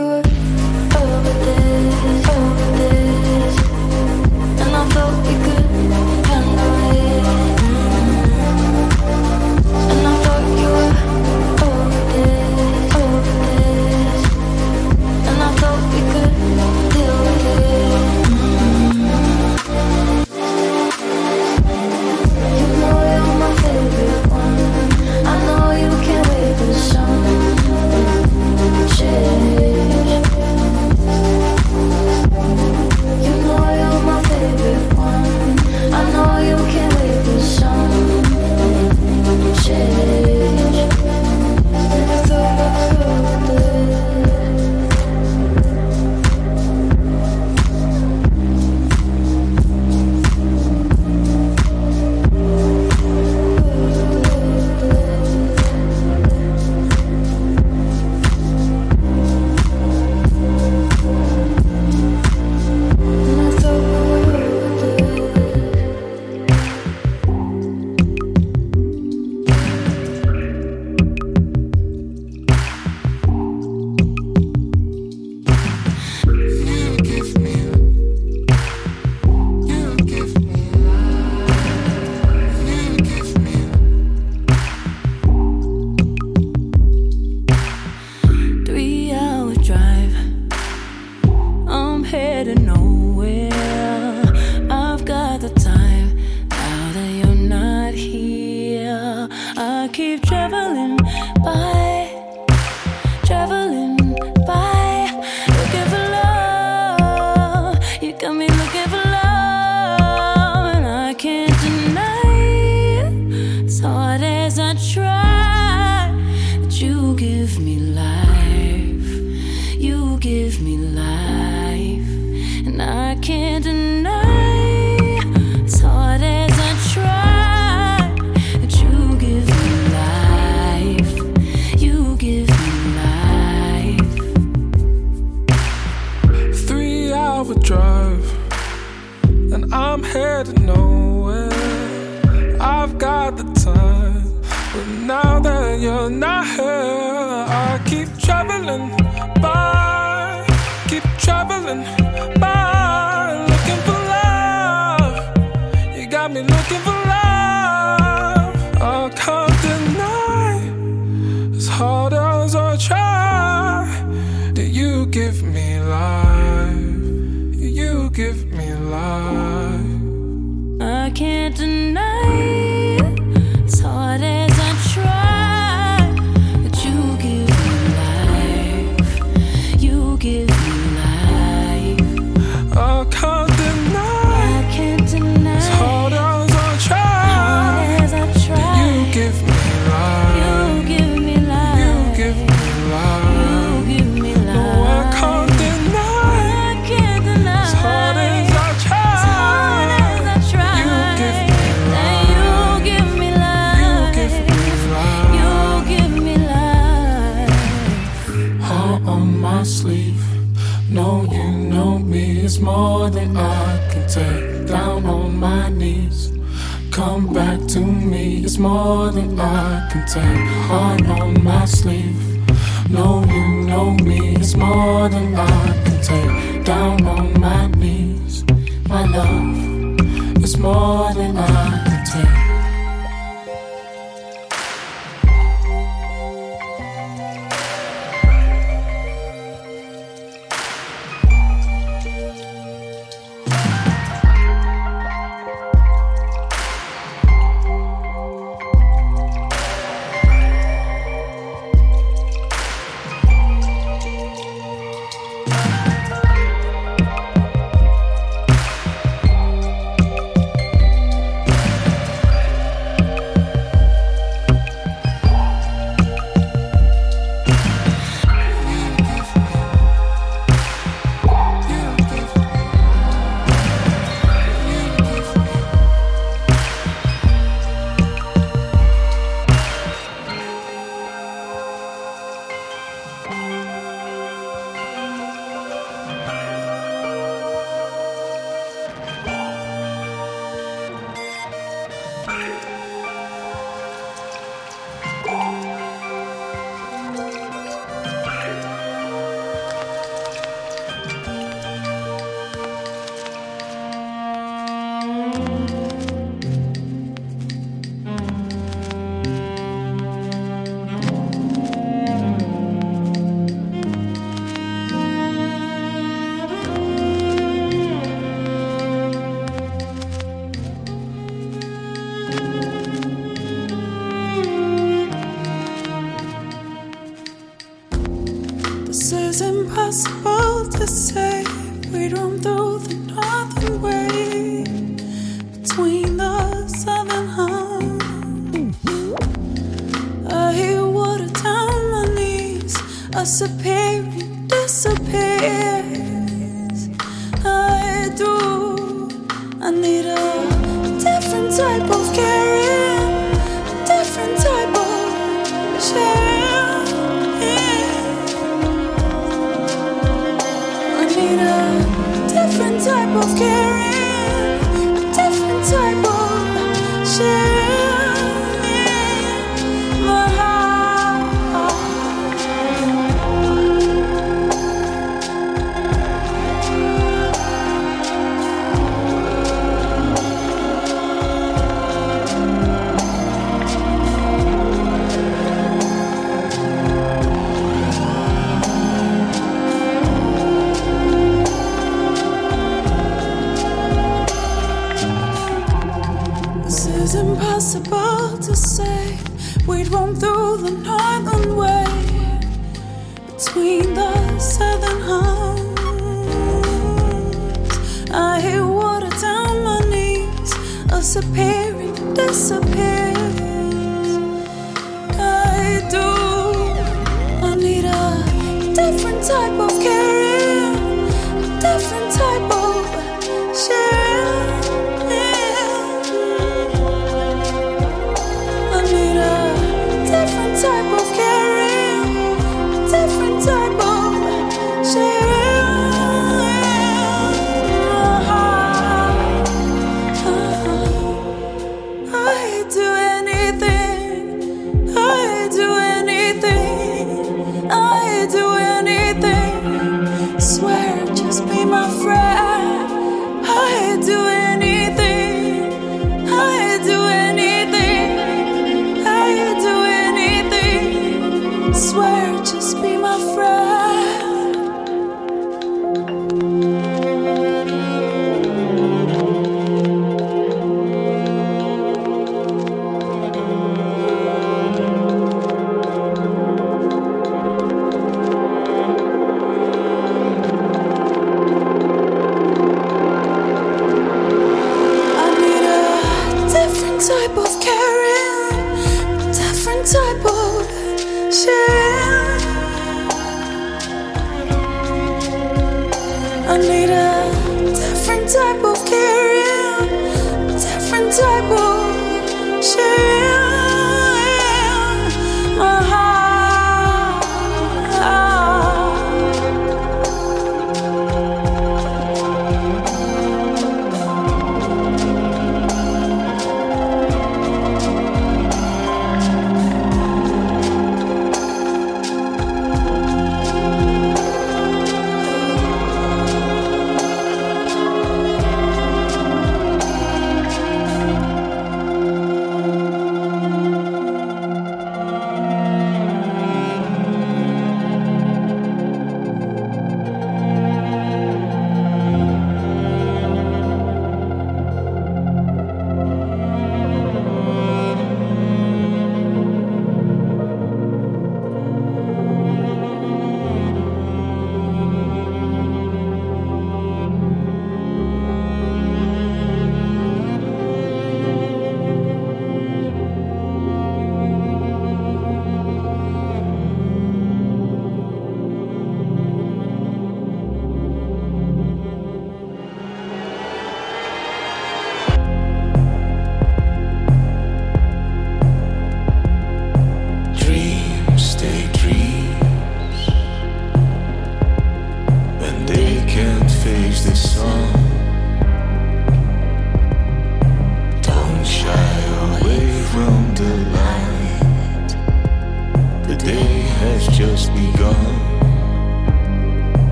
hard were I try, you and heart on my sleeve. No, you know me, it's more than I can take. Down on my knees, my love, it's more. disappearing, disappearing.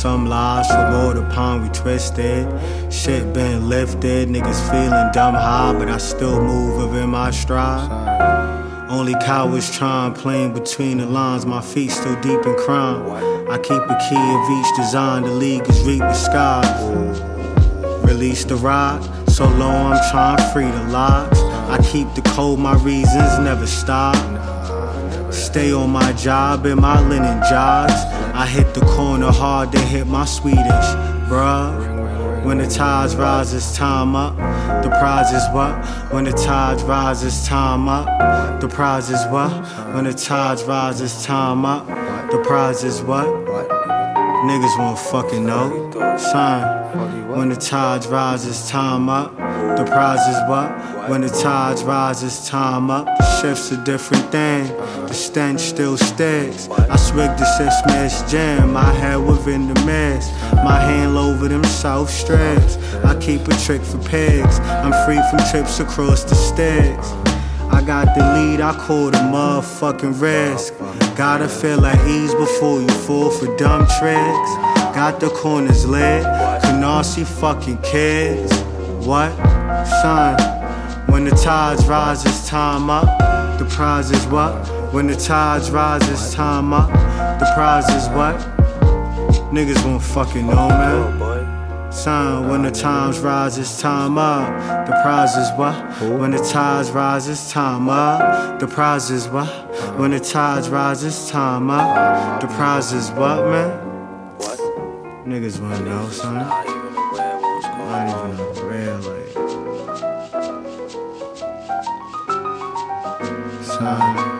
Some lies. The pond we twisted. Shit been lifted. Niggas feeling dumb high, but I still move within my stride. Only cowards trying, playing between the lines. My feet still deep in crime. I keep a key of each design. The league is reap the skies. Release the rod, so low I'm trying free the lodge. I keep the code, my reasons never stop. Stay on my job in my linen jobs. I hit the corner hard, they hit my Swedish, bruh. When the tides rise, it's time up. The prize is what? When the tides rise, it's time up. The prize is what? When the tides rise, it's time up. The prize is what? Niggas won't fucking know. Sign. When the tides rise, it's time up. The prize is what? When the tides rise, it's time up. Shift's a different thing. The stench still sticks. I swig the six smash jam. I had within the mess. My hand over them south strips. I keep a trick for pigs. I'm free from trips across the sticks. I got the lead, I call the motherfucking risk. Gotta feel at ease before you fall for dumb tricks. Got the corners lit, Canarsie fucking kids. What? Son, when the tides rise, it's time up. The prize is what? When the tides rise, it's time up. The prize is what? Niggas won't fucking know, man. Son, when the times rise, it's time up. The prize is what? When the tides rise, it's time up. The prize is what? When the tides rise, it's time up. The prize is what, man? What? Niggas wanna know, son. Not even a real, like. Son.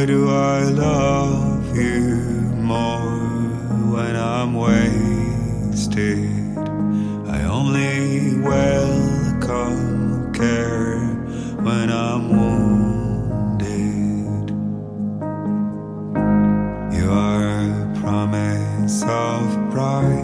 Why do I love you more when I'm wasted? I only welcome care when I'm wounded. You are a promise of brightness,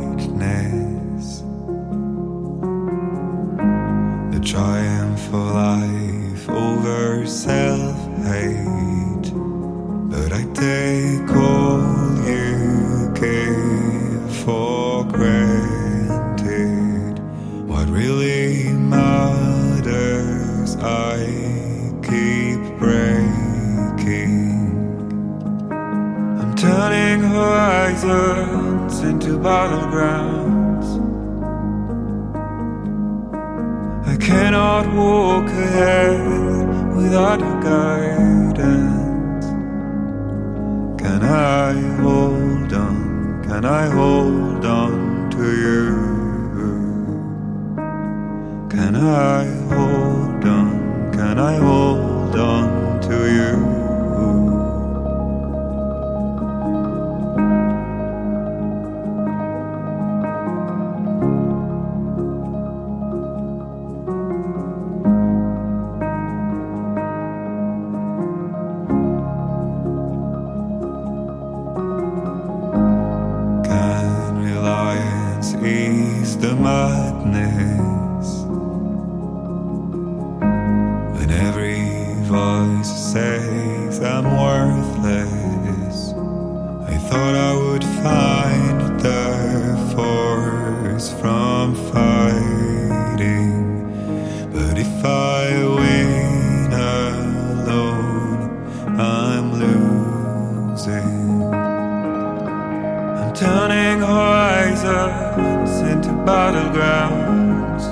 battlegrounds.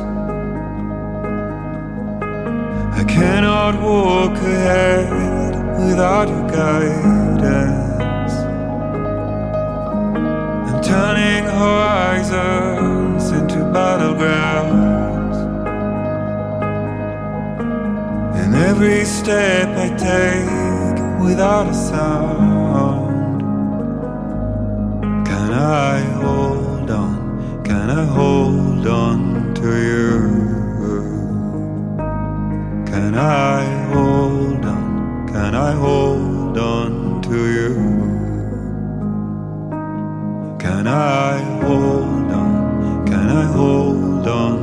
I cannot walk ahead without your guidance. I'm turning horizons into battlegrounds. And every step I take without a sound. Can I hold on? Can I hold on to you? Can I hold on? Can I hold on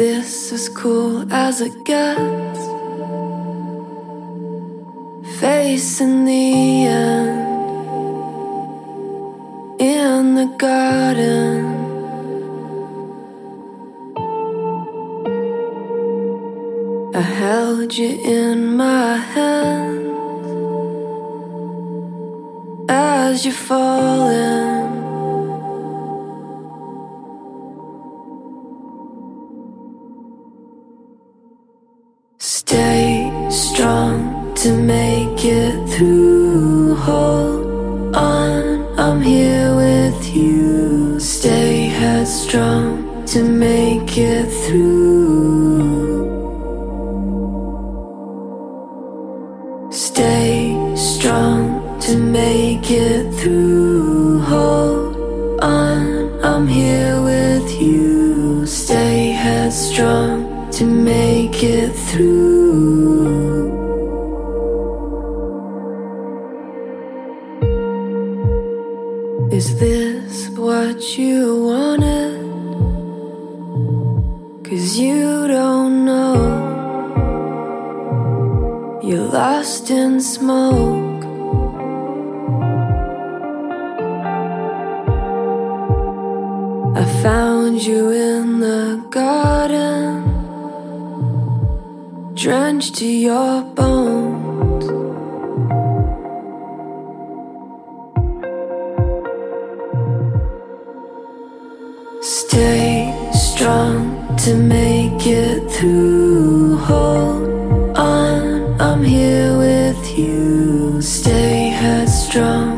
this as cool as it gets? Facing the end in the garden. I held you in my hands as you fall in. through and smoke. I found you in the garden, drenched to your bones. Stay strong to make it through. Whole. strong.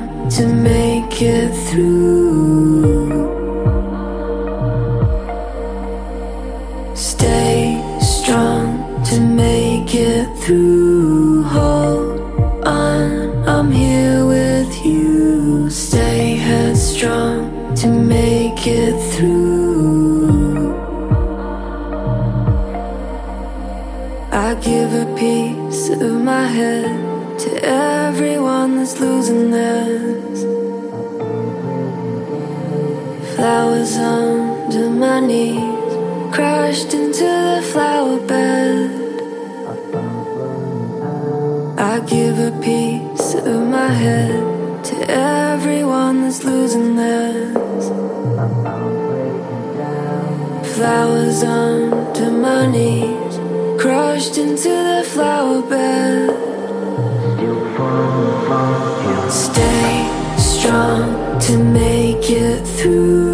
head to everyone that's losing theirs. Flowers onto my knees, crushed into the flower bed. Stay strong to make it through.